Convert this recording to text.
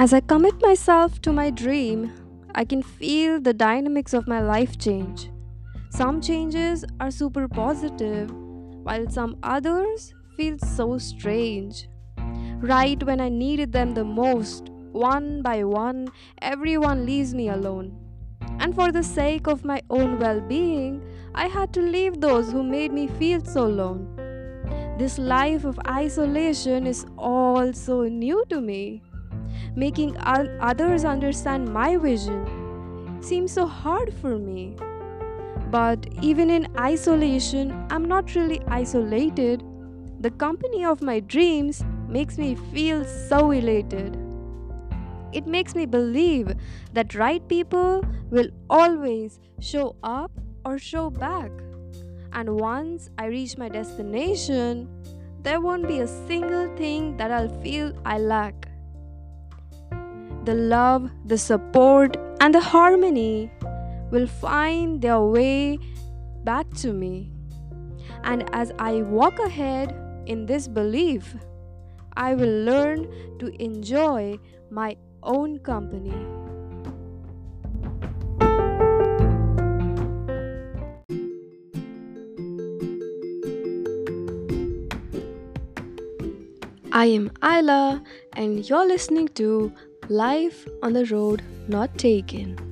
As I commit myself to my dream, I can feel the dynamics of my life change. Some changes are super positive, while some others feel so strange. Right when I needed them the most, one by one, everyone leaves me alone. And for the sake of my own well being, I had to leave those who made me feel so alone. This life of isolation is all so new to me. Making others understand my vision seems so hard for me. But even in isolation, I'm not really isolated. The company of my dreams makes me feel so elated. It makes me believe that right people will always show up or show back. And once I reach my destination, there won't be a single thing that I'll feel I lack. The love, the support, and the harmony will find their way back to me. And as I walk ahead in this belief, I will learn to enjoy my own company. I am ILA, and you're listening to Life on the Road Not Taken.